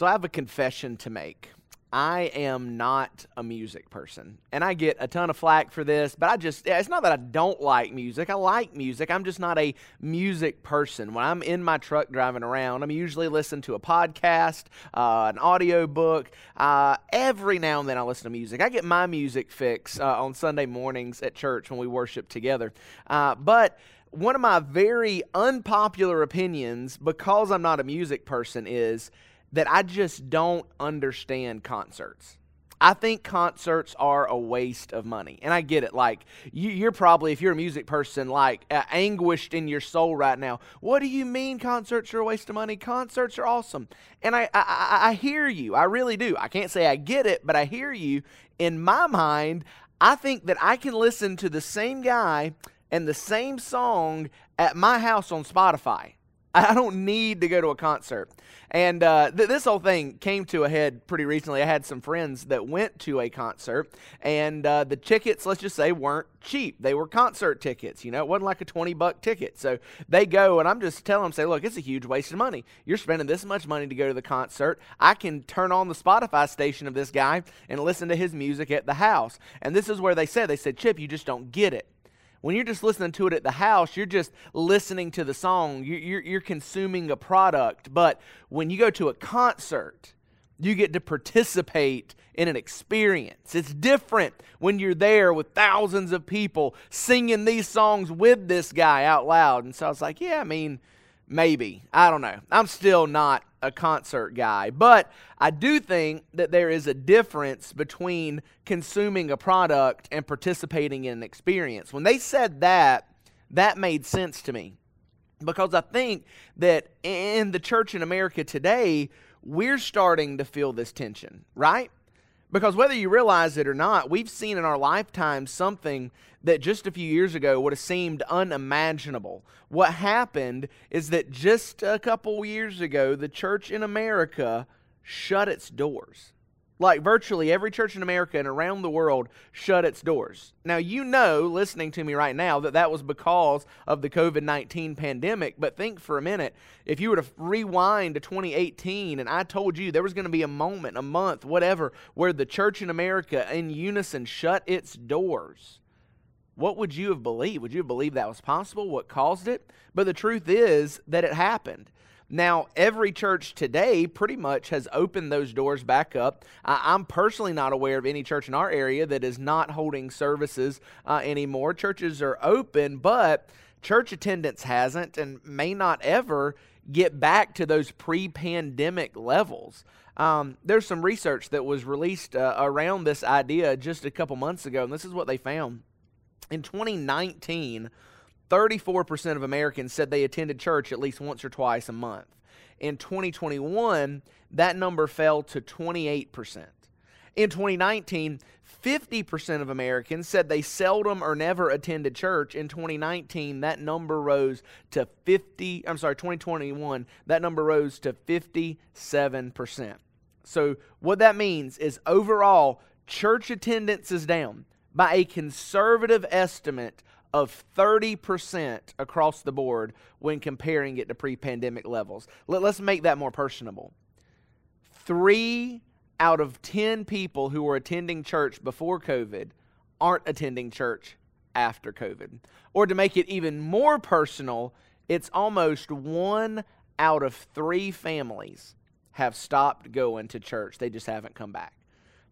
So I have a confession to make. I am not a music person. And I get a ton of flack for this, but I just, it's not that I don't like music. I like music. I'm just not a music person. When I'm in my truck driving around, I'm usually listening to a podcast, uh, an audio book. Uh, every now and then I listen to music. I get my music fix uh, on Sunday mornings at church when we worship together. Uh, but one of my very unpopular opinions, because I'm not a music person, is that I just don't understand concerts. I think concerts are a waste of money. And I get it. Like, you, are probably, if you're a music person, like uh, anguished in your soul right now. What do you mean concerts are a waste of money? Concerts are awesome. And I, I, I hear you. I really do. I can't say I get it, but I hear you. In my mind, I think that I can listen to the same guy and the same song at my house on Spotify. I don't need to go to a concert. And uh, th- this whole thing came to a head pretty recently. I had some friends that went to a concert, and uh, the tickets, let's just say, weren't cheap. They were concert tickets. You know, it wasn't like a 20 buck ticket. So they go, and I'm just telling them, say, look, it's a huge waste of money. You're spending this much money to go to the concert. I can turn on the Spotify station of this guy and listen to his music at the house. And this is where they said, they said, Chip, you just don't get it. When you're just listening to it at the house, you're just listening to the song, you're, you're, consuming a product. But when you go to a concert, you get to participate in an experience. It's different when you're there with thousands of people singing these songs with this guy out loud. And so I was like, yeah, I mean, maybe. I don't know. I'm still not a concert guy, but I do think that there is a difference between consuming a product and participating in an experience. When they said that, that made sense to me because I think that in the church in America today, we're starting to feel this tension, right? Because whether you realize it or not, we've seen in our lifetime something that just a few years ago would have seemed unimaginable. What happened is that just a couple years ago, the church in America shut its doors. Like virtually every church in America and around the world shut its doors. Now, you know, listening to me right now, that that was because of the COVID 19 pandemic. But think for a minute if you were to rewind to 2018 and I told you there was going to be a moment, a month, whatever, where the church in America in unison shut its doors, what would you have believed? Would you have believed that was possible? What caused it? But the truth is that it happened. Now, every church today pretty much has opened those doors back up. I, am personally not aware of any church in our area that is not holding services uh, anymore. Churches are open, but church attendance hasn't and may not ever get back to those pre pandemic levels. Um, there's some research that was released uh, around this idea just a couple months ago, and this is what they found. In 2019, 34% of Americans said they attended church at least once or twice a month. In 2021, that number fell to 28%. In 2019, 50% of Americans said they seldom or never attended church. In 2019, that number rose to 50, I'm sorry, 2021, that number rose to 57%. So, what that means is overall, church attendance is down by a conservative estimate of 30% across the board when comparing it to pre pandemic levels. Let, us make that more personable. Three out of 10 people who were attending church before COVID aren't attending church after COVID. Or to make it even more personal, it's almost one out of three families have stopped going to church. They just haven't come back.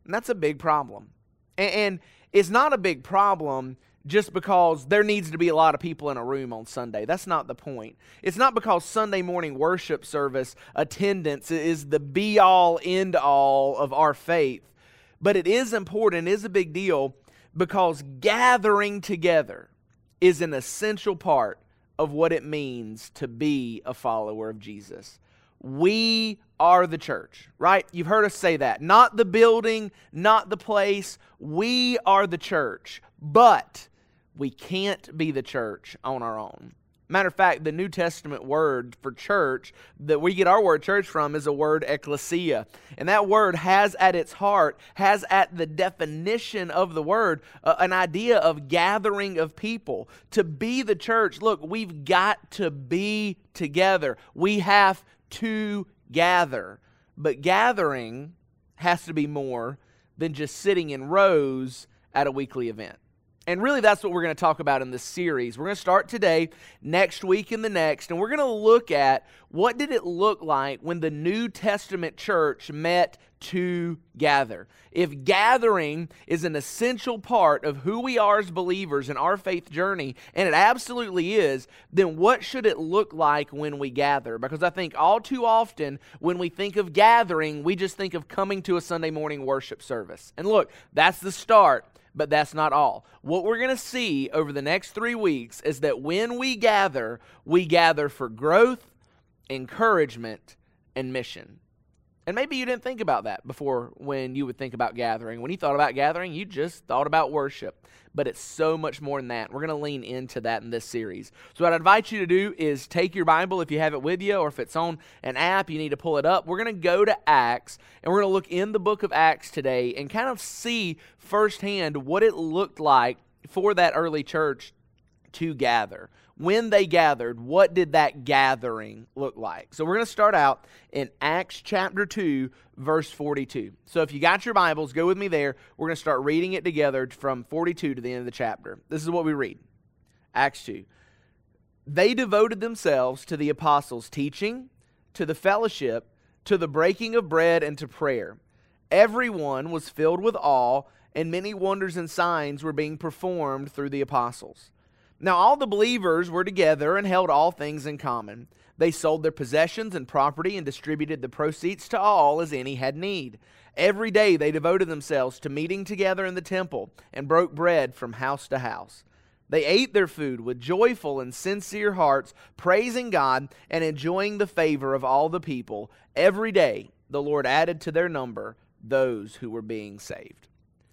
And that's a big problem. And, and it's not a big problem just because there needs to be a lot of people in a room on Sunday. That's not the point. It's not because Sunday morning worship service attendance is the be all, end all of our faith. But it is important, it is a big deal because gathering together is an essential part of what it means to be a follower of Jesus. We are the church, right? You've heard us say that. Not the building, not the place. We are the church. But we can't be the church on our own. Matter of fact, the New Testament word for church that we get our word church from is a word ecclesia. And that word has at its heart, has at the definition of the word, uh, an idea of gathering of people. To be the church, look, we've got to be together. We have to gather. but gathering has to be more than just sitting in rows at a weekly event. And really, that's what we're going to talk about in this series. We're going to start today, next week, and the next, and we're going to look at what did it look like when the New Testament church met to gather. If gathering is an essential part of who we are as believers in our faith journey, and it absolutely is, then what should it look like when we gather? Because I think all too often when we think of gathering, we just think of coming to a Sunday morning worship service. And look, that's the start but that's not all. What we're going to see over the next three weeks is that when we gather, we gather for growth, encouragement, and mission. And maybe you didn't think about that before when you would think about gathering. When you thought about gathering, you just thought about worship. But it's so much more than that. We're going to lean into that in this series. So, what I invite you to do is take your Bible if you have it with you, or if it's on an app, you need to pull it up. We're going to go to Acts, and we're going to look in the book of Acts today and kind of see firsthand what it looked like for that early church to gather when they gathered, what did that gathering look like? So we're going to start out in Acts chapter 2, verse 42. So if you got your Bibles, go with me there. We're going to start reading it together from 42 to the end of the chapter. This is what we read Acts 2. They devoted themselves to the apostles' teaching, to the fellowship, to the breaking of bread, and to prayer. Everyone was filled with awe, and many wonders and signs were being performed through the apostles. Now, all the believers were together and held all things in common. They sold their possessions and property and distributed the proceeds to all as any had need. Every day they devoted themselves to meeting together in the temple and broke bread from house to house. They ate their food with joyful and sincere hearts, praising God and enjoying the favor of all the people. Every day the Lord added to their number those who were being saved.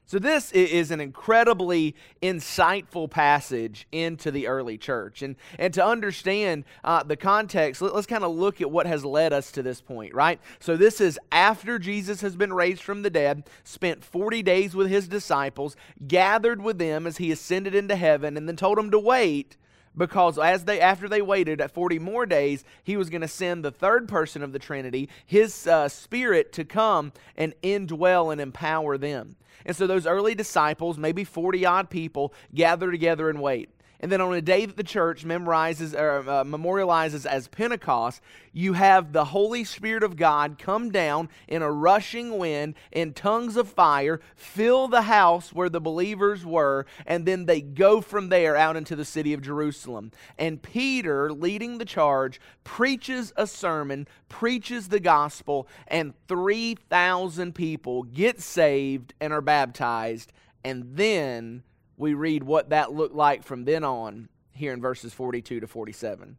So, this is an incredibly insightful passage into the early church. And, and to understand uh, the context, let, us kind of look at what has led us to this point, right? So, this is after Jesus has been raised from the dead, spent 40 days with his disciples, gathered with them as he ascended into heaven, and then told them to wait because as they after they waited at 40 more days he was going to send the third person of the trinity his uh, spirit to come and indwell and empower them. And so those early disciples maybe 40 odd people gather together and wait and then on a day that the church memorizes or uh, memorializes as Pentecost, you have the Holy Spirit of God come down in a rushing wind in tongues of fire, fill the house where the believers were, and then they go from there out into the city of Jerusalem. And Peter, leading the charge, preaches a sermon, preaches the gospel, and 3,000 people get saved and are baptized. And then we read what that looked like from then on here in verses 42 to 47.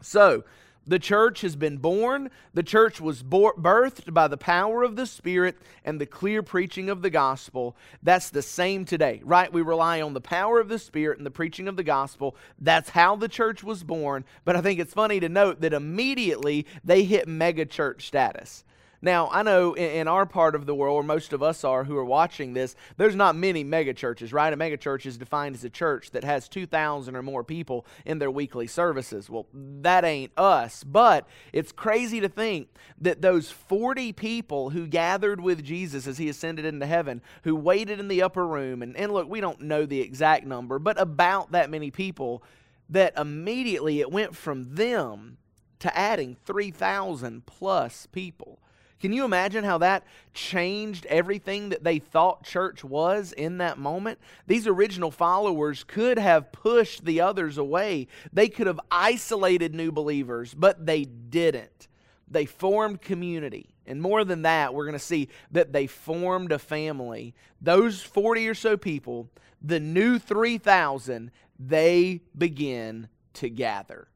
So, the church has been born. The church was birthed by the power of the Spirit and the clear preaching of the gospel. That's the same today, right? We rely on the power of the Spirit and the preaching of the gospel. That's how the church was born. But I think it's funny to note that immediately they hit mega church status. Now, I know in, our part of the world, where most of us are who are watching this, there's not many megachurches, right? A megachurch is defined as a church that has 2,000 or more people in their weekly services. Well, that ain't us. But it's crazy to think that those 40 people who gathered with Jesus as he ascended into heaven, who waited in the upper room, and, and look, we don't know the exact number, but about that many people, that immediately it went from them to adding 3,000 plus people. Can you imagine how that changed everything that they thought church was in that moment? These original followers could have pushed the others away. They could have isolated new believers, but they didn't. They formed community. And more than that, we're going to see that they formed a family. Those 40 or so people, the new 3,000, they begin to gather.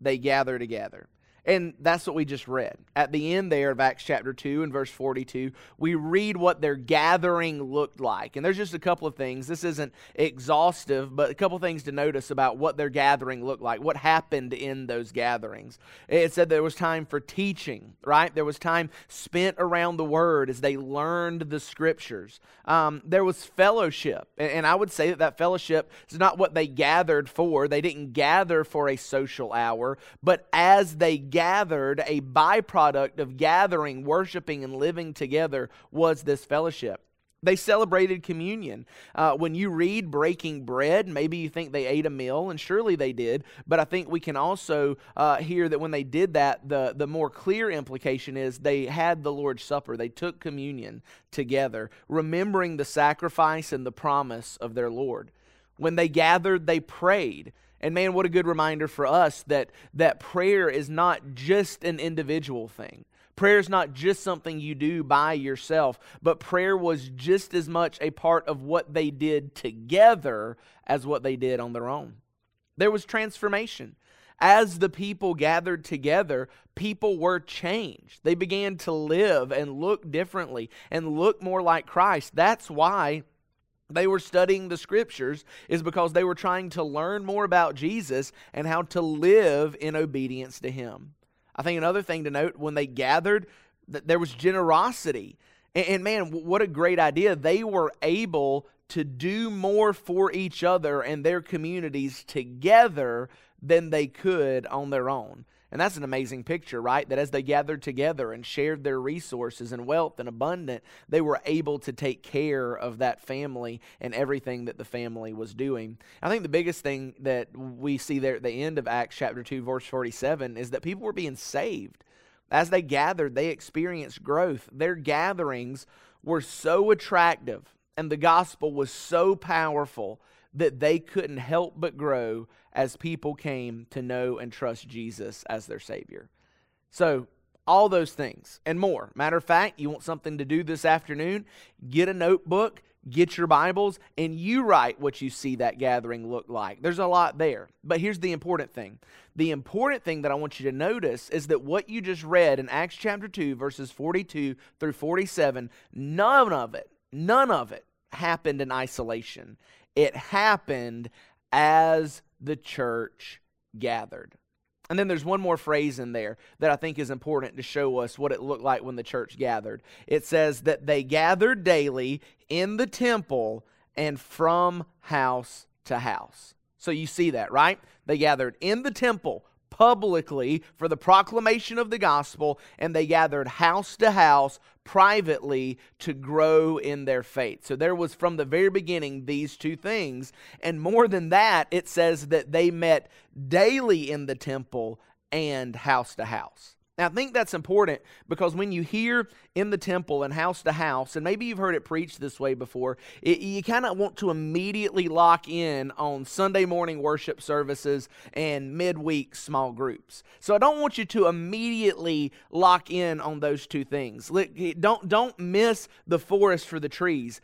They gather together. And that's what we just read. At the end there of Acts chapter 2 and verse 42, we read what their gathering looked like. And there's just a couple of things. This isn't exhaustive, but a couple of things to notice about what their gathering looked like, what happened in those gatherings. It said there was time for teaching, right? There was time spent around the word as they learned the scriptures. Um, there was fellowship. And I would say that that fellowship is not what they gathered for. They didn't gather for a social hour, but as they gathered, a byproduct of gathering, worshiping, and living together was this fellowship. They celebrated communion. Uh, when you read breaking bread, maybe you think they ate a meal, and surely they did. But I think we can also uh, hear that when they did that, the, the more clear implication is they had the Lord's Supper. They took communion together, remembering the sacrifice and the promise of their Lord. When they gathered, they prayed. And man, what a good reminder for us that, that prayer is not just an individual thing. Prayer is not just something you do by yourself, but prayer was just as much a part of what they did together as what they did on their own. There was transformation. As the people gathered together, people were changed. They began to live and look differently and look more like Christ. That's why they were studying the scriptures is because they were trying to learn more about Jesus and how to live in obedience to him. I think another thing to note when they gathered, that there was generosity. And, and man, what a great idea. They were able to do more for each other and their communities together than they could on their own. And that's an amazing picture, right? That as they gathered together and shared their resources and wealth and abundant, they were able to take care of that family and everything that the family was doing. I think the biggest thing that we see there at the end of Acts chapter 2, verse 47, is that people were being saved. As they gathered, they experienced growth. Their gatherings were so attractive and the gospel was so powerful that they couldn't help but grow as people came to know and trust Jesus as their Savior. So, all those things and more. Matter of fact, you want something to do this afternoon? Get a notebook, get your Bibles, and you write what you see that gathering look like. There's a lot there. But here's the important thing the important thing that I want you to notice is that what you just read in Acts chapter 2, verses 42 through 47, none of it, none of it happened in isolation. It happened as the church gathered. And then there's one more phrase in there that I think is important to show us what it looked like when the church gathered. It says that they gathered daily in the temple and from house to house. So you see that, right? They gathered in the temple publicly for the proclamation of the gospel, and they gathered house to house privately to grow in their faith. So there was from the very beginning these two things. And more than that, it says that they met daily in the temple and house to house. Now, I think that's important because when you hear in the temple and house to house, and maybe you've heard it preached this way before, it, you kind of want to immediately lock in on Sunday morning worship services and midweek small groups. So I don't want you to immediately lock in on those two things. Eh, don't, don't miss the forest for the trees.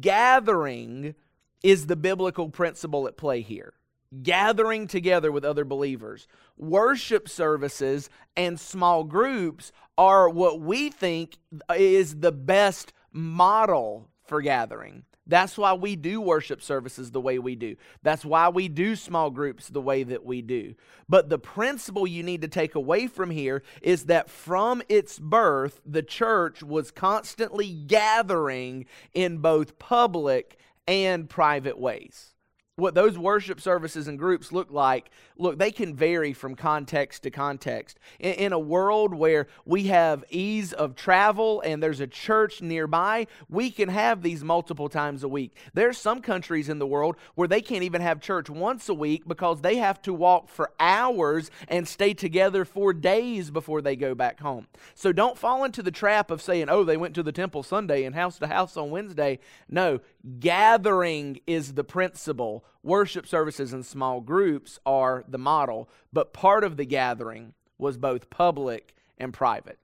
Gathering is the biblical principle at play here gathering together with other believers. Worship services and small groups are what we think is the best model for gathering. That's why we do worship services the way we do. That's why we do small groups the way that we do. But the principle you need to take away from here is that from its birth, the church was constantly gathering in both public and private ways what those worship services and groups look like, look, they can vary from context to context. In, in, a world where we have ease of travel and there's a church nearby, we can have these multiple times a week. There's some countries in the world where they can't even have church once a week because they have to walk for hours and stay together for days before they go back home. So don't fall into the trap of saying, oh, they went to the temple Sunday and house to house on Wednesday. No, gathering is the principle worship services and small groups are the model, but part of the gathering was both public and private.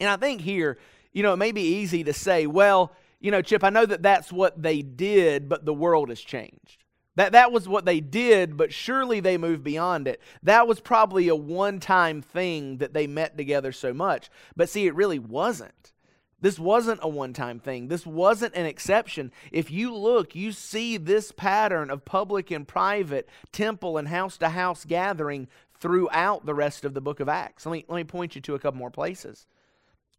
And I think here, you know, it may be easy to say, well, you know, Chip, I know that that's what they did, but the world has changed. That, that was what they did, but surely they moved beyond it. That was probably a one time thing that they met together so much. But see, it really wasn't. This wasn't a one time thing. This wasn't an exception. If you look, you see this pattern of public and private, temple and house to house gathering throughout the rest of the book of Acts. Let me, let me point you to a couple more places.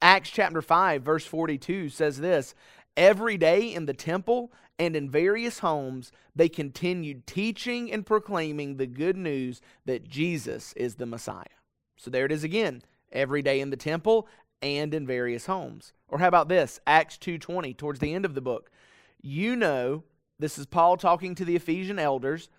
Acts chapter 5, verse 42 says this Every day in the temple and in various homes, they continued teaching and proclaiming the good news that Jesus is the Messiah. So there it is again. Every day in the temple and in various homes. Or how about this? Acts 2:20 towards the end of the book. You know, this is Paul talking to the Ephesian elders,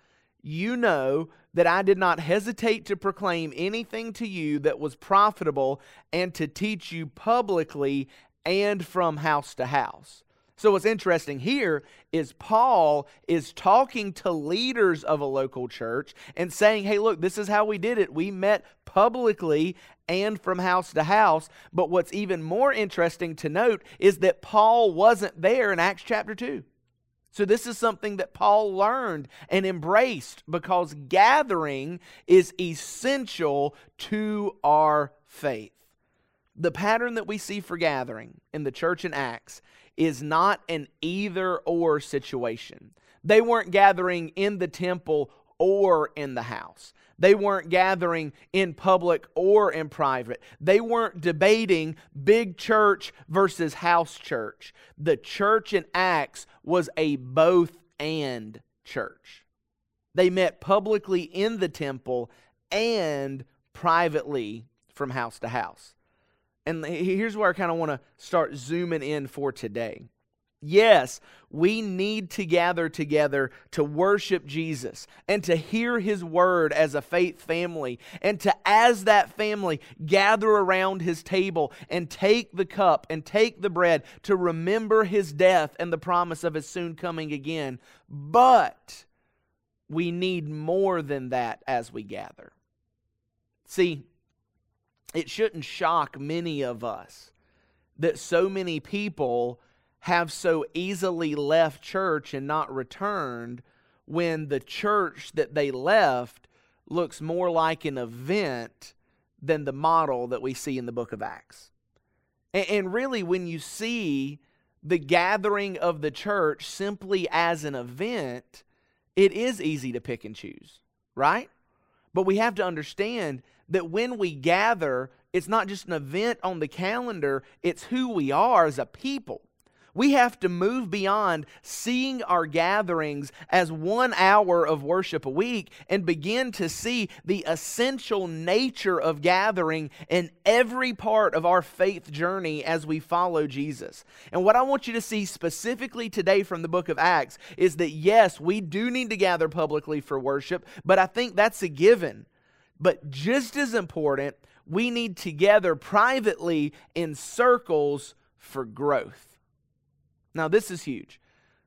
you know that I did not hesitate to proclaim anything to you that was profitable and to teach you publicly and from house to house. So, what's interesting here is Paul is talking to leaders of a local church and saying, hey, look, this is how we did it. We met publicly and from house to house. But what's even more interesting to note is that Paul wasn't there in Acts chapter 2. So, this is something that Paul learned and embraced because gathering is essential to our faith. The pattern that we see for gathering in the church in Acts is not an either or situation. They weren't gathering in the temple or in the house. They weren't gathering in public or in private. They weren't debating big church versus house church. The church in Acts was a both and church. They met publicly in the temple and privately from house to house. And here's where I kind of want to start zooming in for today. Yes, we need to gather together to worship Jesus and to hear his word as a faith family and to, as that family, gather around his table and take the cup and take the bread to remember his death and the promise of his soon coming again. But we need more than that as we gather. See, it shouldn't shock many of us that so many people have so easily left church and not returned when the church that they left looks more like an event than the model that we see in the book of Acts. And, and really, when you see the gathering of the church simply as an event, it is easy to pick and choose, right? But we have to understand that when we gather, it's not just an event on the calendar, it's who we are as a people. We have to move beyond seeing our gatherings as one hour of worship a week and begin to see the essential nature of gathering in every part of our faith journey as we follow Jesus. And what I want you to see specifically today from the book of Acts is that yes, we do need to gather publicly for worship, but I think that's a given. But just as important, we need to gather privately in circles for growth. Now, this is huge.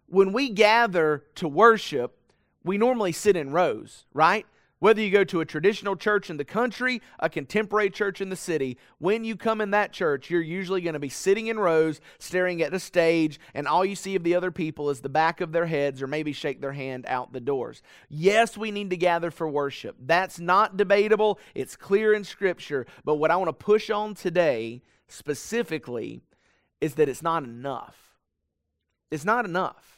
When we gather to worship, we normally sit in rows, right? Whether you go to a traditional church in the country, a contemporary church in the city, when you come in that church, you're usually going to be sitting in rows, staring at the stage, and all you see of the other people is the back of their heads or maybe shake their hand out the doors. Yes, we need to gather for worship. That's not debatable, it's clear in Scripture. But what I want to push on today specifically is that it's not enough. It's not enough.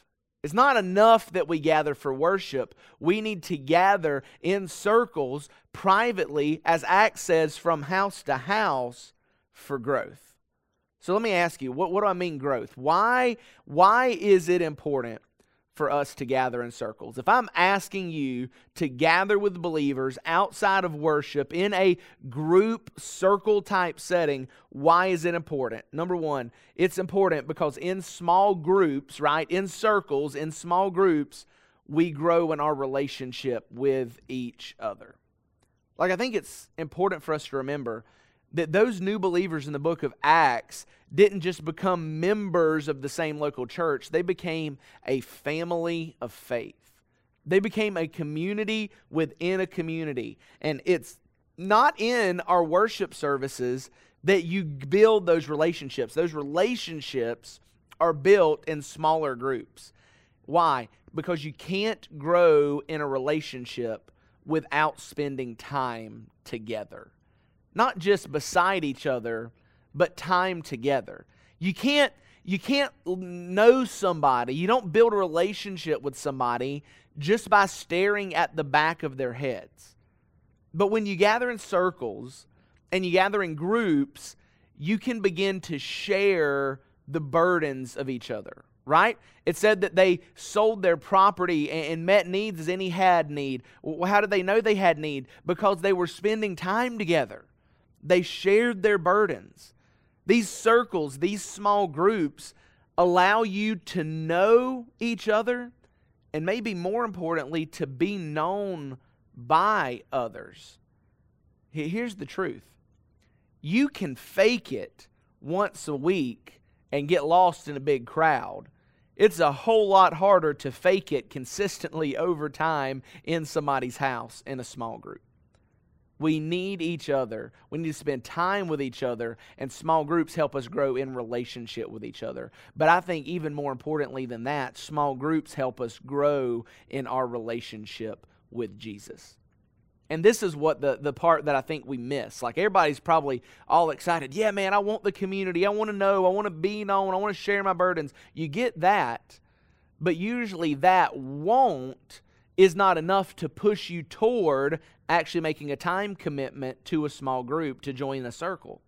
It's not enough that we gather for worship. We need to gather in circles privately, as Acts says, from house to house for growth. So let me ask you, what, what do I mean growth? Why, why is it important for us to gather in circles. If I'm asking you to gather with believers outside of worship in a group circle type setting, why is it important? Number one, it's important because in small groups, right, in circles, in small groups, we grow in our relationship with each other. Like, I think it's important for us to remember that those new believers in the book of Acts didn't just become members of the same local church, they became a family of faith. They became a community within a community. And it's not in our worship services that you build those relationships. Those relationships are built in smaller groups. Why? Because you can't grow in a relationship without spending time together not just beside each other, but time together. You can't you can't know somebody. You don't build a relationship with somebody just by staring at the back of their heads. But when you gather in circles and you gather in groups, you can begin to share the burdens of each other, right? It said that they sold their property and met needs as any had need. Well, how did they know they had need? Because they were spending time together. They shared their burdens. These circles, these small groups, allow you to know each other and maybe more importantly, to be known by others. Here's the truth you can fake it once a week and get lost in a big crowd. It's a whole lot harder to fake it consistently over time in somebody's house in a small group. We need each other. We need to spend time with each other, and small groups help us grow in relationship with each other. But I think even more importantly than that, small groups help us grow in our relationship with Jesus. And this is what the, the part that I think we miss. Like everybody's probably all excited. Yeah, man, I want the community. I want to know. I want to be known. I want to share my burdens. You get that, but usually that won't is not enough to push you toward actually making a time commitment to a small group to join a circle.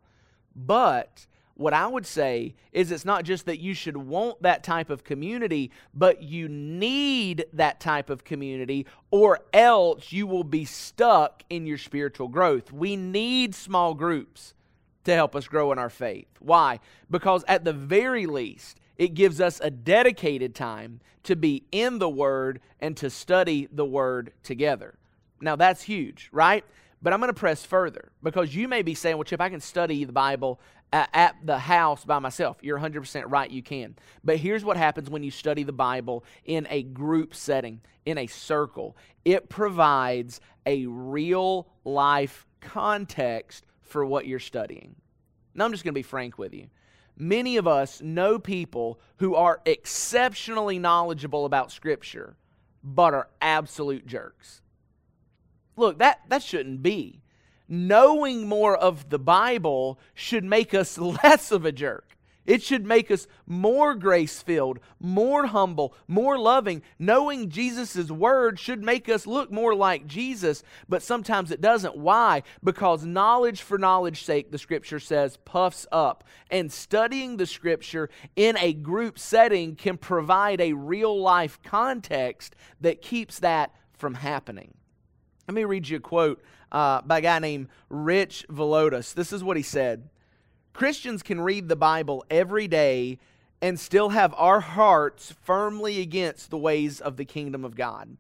But what I would say is it's not just that you should want that type of community, but you need that type of community, or else you will be stuck in your spiritual growth. We need small groups to help us grow in our faith. Why? Because at the very least, it gives us a dedicated time to be in the Word and to study the Word together. Now, that's huge, right? But I'm going to press further because you may be saying, well, Chip, I can study the Bible at, the house by myself. You're 100% right, you can. But here's what happens when you study the Bible in a group setting, in a circle it provides a real life context for what you're studying. Now, I'm just going to be frank with you. Many of us know people who are exceptionally knowledgeable about Scripture, but are absolute jerks. Look, that, that shouldn't be. Knowing more of the Bible should make us less of a jerk. It should make us more grace filled, more humble, more loving. Knowing Jesus' word should make us look more like Jesus, but sometimes it doesn't. Why? Because knowledge for knowledge's sake, the scripture says, puffs up. And studying the scripture in a group setting can provide a real life context that keeps that from happening. Let me read you a quote uh, by a guy named Rich Villodas. This is what he said Christians can read the Bible every day and still have our hearts firmly against the ways of the kingdom of God.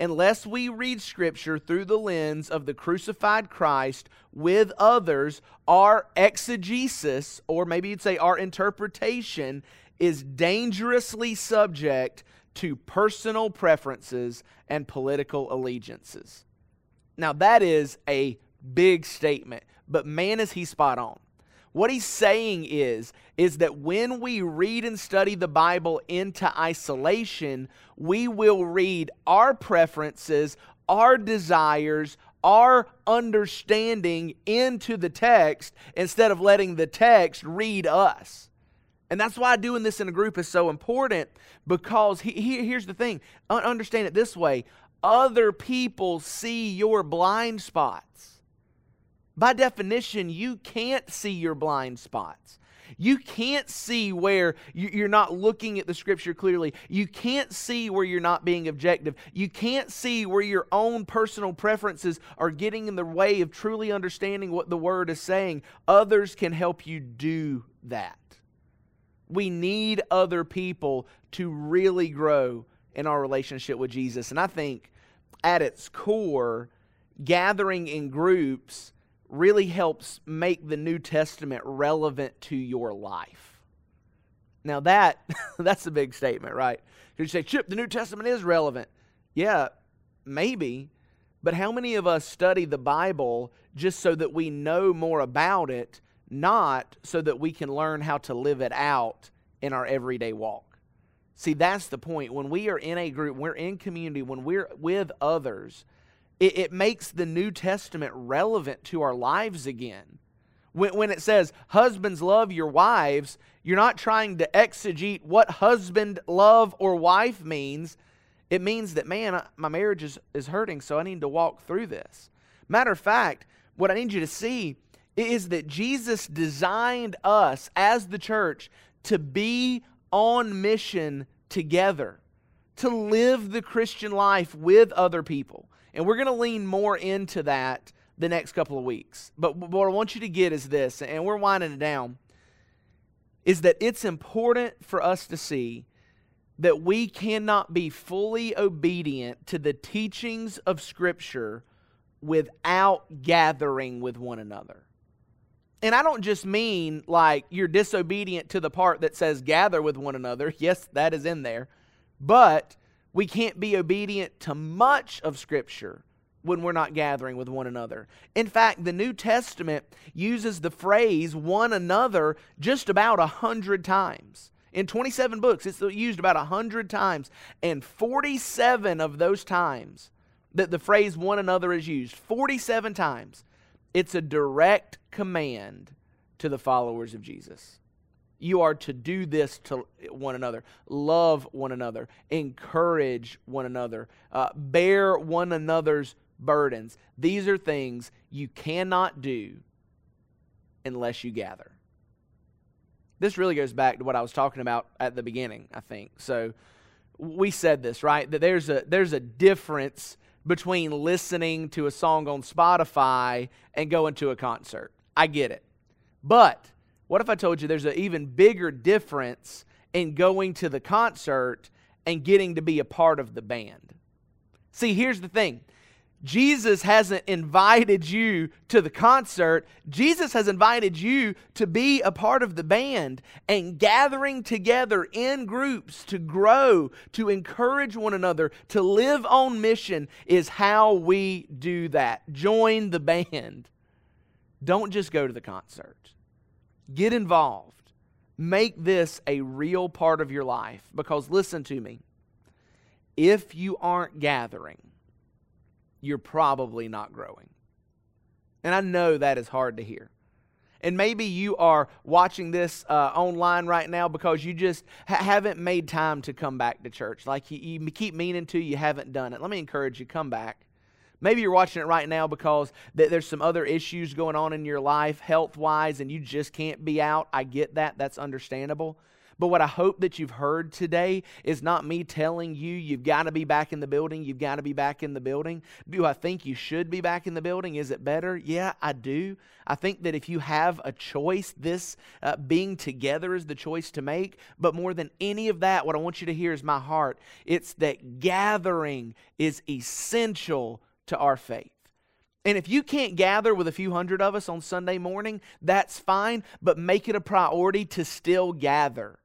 Unless we read Scripture through the lens of the crucified Christ with others, our exegesis, or maybe you'd say our interpretation, is dangerously subject to personal preferences and political allegiances. Now, that is a big statement, but man, is he spot on. What he's saying is, is that when we read and study the Bible into isolation, we will read our preferences, our desires, our understanding into the text instead of letting the text read us. And that's why doing this in a group is so important because he, he, here's the thing understand it this way other people see your blind spots. By definition, you can't see your blind spots. You can't see where you're not looking at the scripture clearly. You can't see where you're not being objective. You can't see where your own personal preferences are getting in the way of truly understanding what the word is saying. Others can help you do that. We need other people to really grow in our relationship with Jesus. And I think at its core, gathering in groups really helps make the New Testament relevant to your life. Now that that's a big statement, right? You say, Chip, the New Testament is relevant. Yeah, maybe. But how many of us study the Bible just so that we know more about it, not so that we can learn how to live it out in our everyday walk? See, that's the point. When we are in a group, we're in community, when we're with others, it, it makes the New Testament relevant to our lives again. When, when it says, husbands love your wives, you're not trying to exegete what husband love or wife means. It means that, man, my marriage is, is hurting, so I need to walk through this. Matter of fact, what I need you to see is that Jesus designed us as the church to be on mission together, to live the Christian life with other people. And we're going to lean more into that the next couple of weeks. But what I want you to get is this, and we're winding it down, is that it's important for us to see that we cannot be fully obedient to the teachings of Scripture without gathering with one another. And I don't just mean like you're disobedient to the part that says gather with one another. Yes, that is in there. But we can't be obedient to much of Scripture when we're not gathering with one another. In fact, the New Testament uses the phrase one another just about a hundred times. In 27 books, it's used about a hundred times. And 47 of those times that the phrase one another is used, 47 times, it's a direct command to the followers of Jesus. You are to do this to one another, love one another, encourage one another, uh, bear one another's burdens. These are things you cannot do unless you gather. This really goes back to what I was talking about at the beginning, I think. So we said this, right? That there's a there's a difference between listening to a song on Spotify and going to a concert. I get it. But what if I told you there's an even bigger difference in going to the concert and getting to be a part of the band? See, here's the thing Jesus hasn't invited you to the concert. Jesus has invited you to be a part of the band and gathering together in groups to grow, to encourage one another, to live on mission is how we do that. Join the band. Don't just go to the concert, get involved. Make this a real part of your life because listen to me. If you aren't gathering, you're probably not growing. And I know that is hard to hear. And maybe you are watching this uh, online right now because you just ha- haven't made time to come back to church. Like you, you keep meaning to, you haven't done it. Let me encourage you, come back. Maybe you're watching it right now because th- there's some other issues going on in your life, health wise, and you just can't be out. I get that. That's understandable. But what I hope that you've heard today is not me telling you you've got to be back in the building, you've got to be back in the building. Do I think you should be back in the building? Is it better? Yeah, I do. I think that if you have a choice, this uh, being together is the choice to make. But more than any of that, what I want you to hear is my heart. It's that gathering is essential to our faith. And if you can't gather with a few hundred of us on Sunday morning, that's fine, but make it a priority to still gather.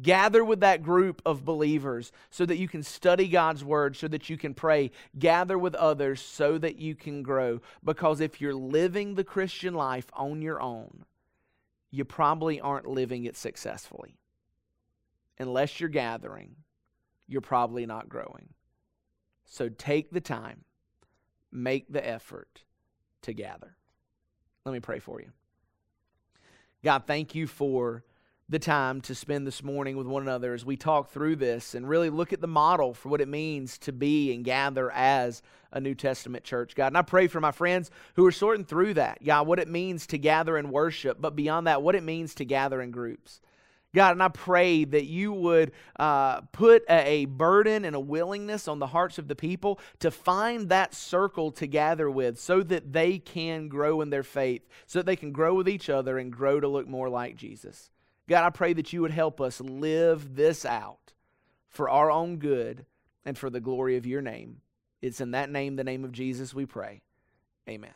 Gather with that group of believers so that you can study God's word, so that you can pray. Gather with others so that you can grow. Because if you're living the Christian life on your own, you probably aren't living it successfully. Unless you're gathering, you're probably not growing. So take the time, make the effort to gather. Let me pray for you. God, thank you for the time to spend this morning with one another as we talk through this and really look at the model for what it means to be and gather as a New Testament church, God. And I pray for my friends who are sorting through that, God, what it means to gather and worship, but beyond that, what it means to gather in groups. God, and I pray that you would uh, put a, a, burden and a willingness on the hearts of the people to find that circle to gather with so that they can grow in their faith, so that they can grow with each other and grow to look more like Jesus. God, I pray that you would help us live this out for our own good and for the glory of your name. It's in that name, the name of Jesus, we pray. Amen.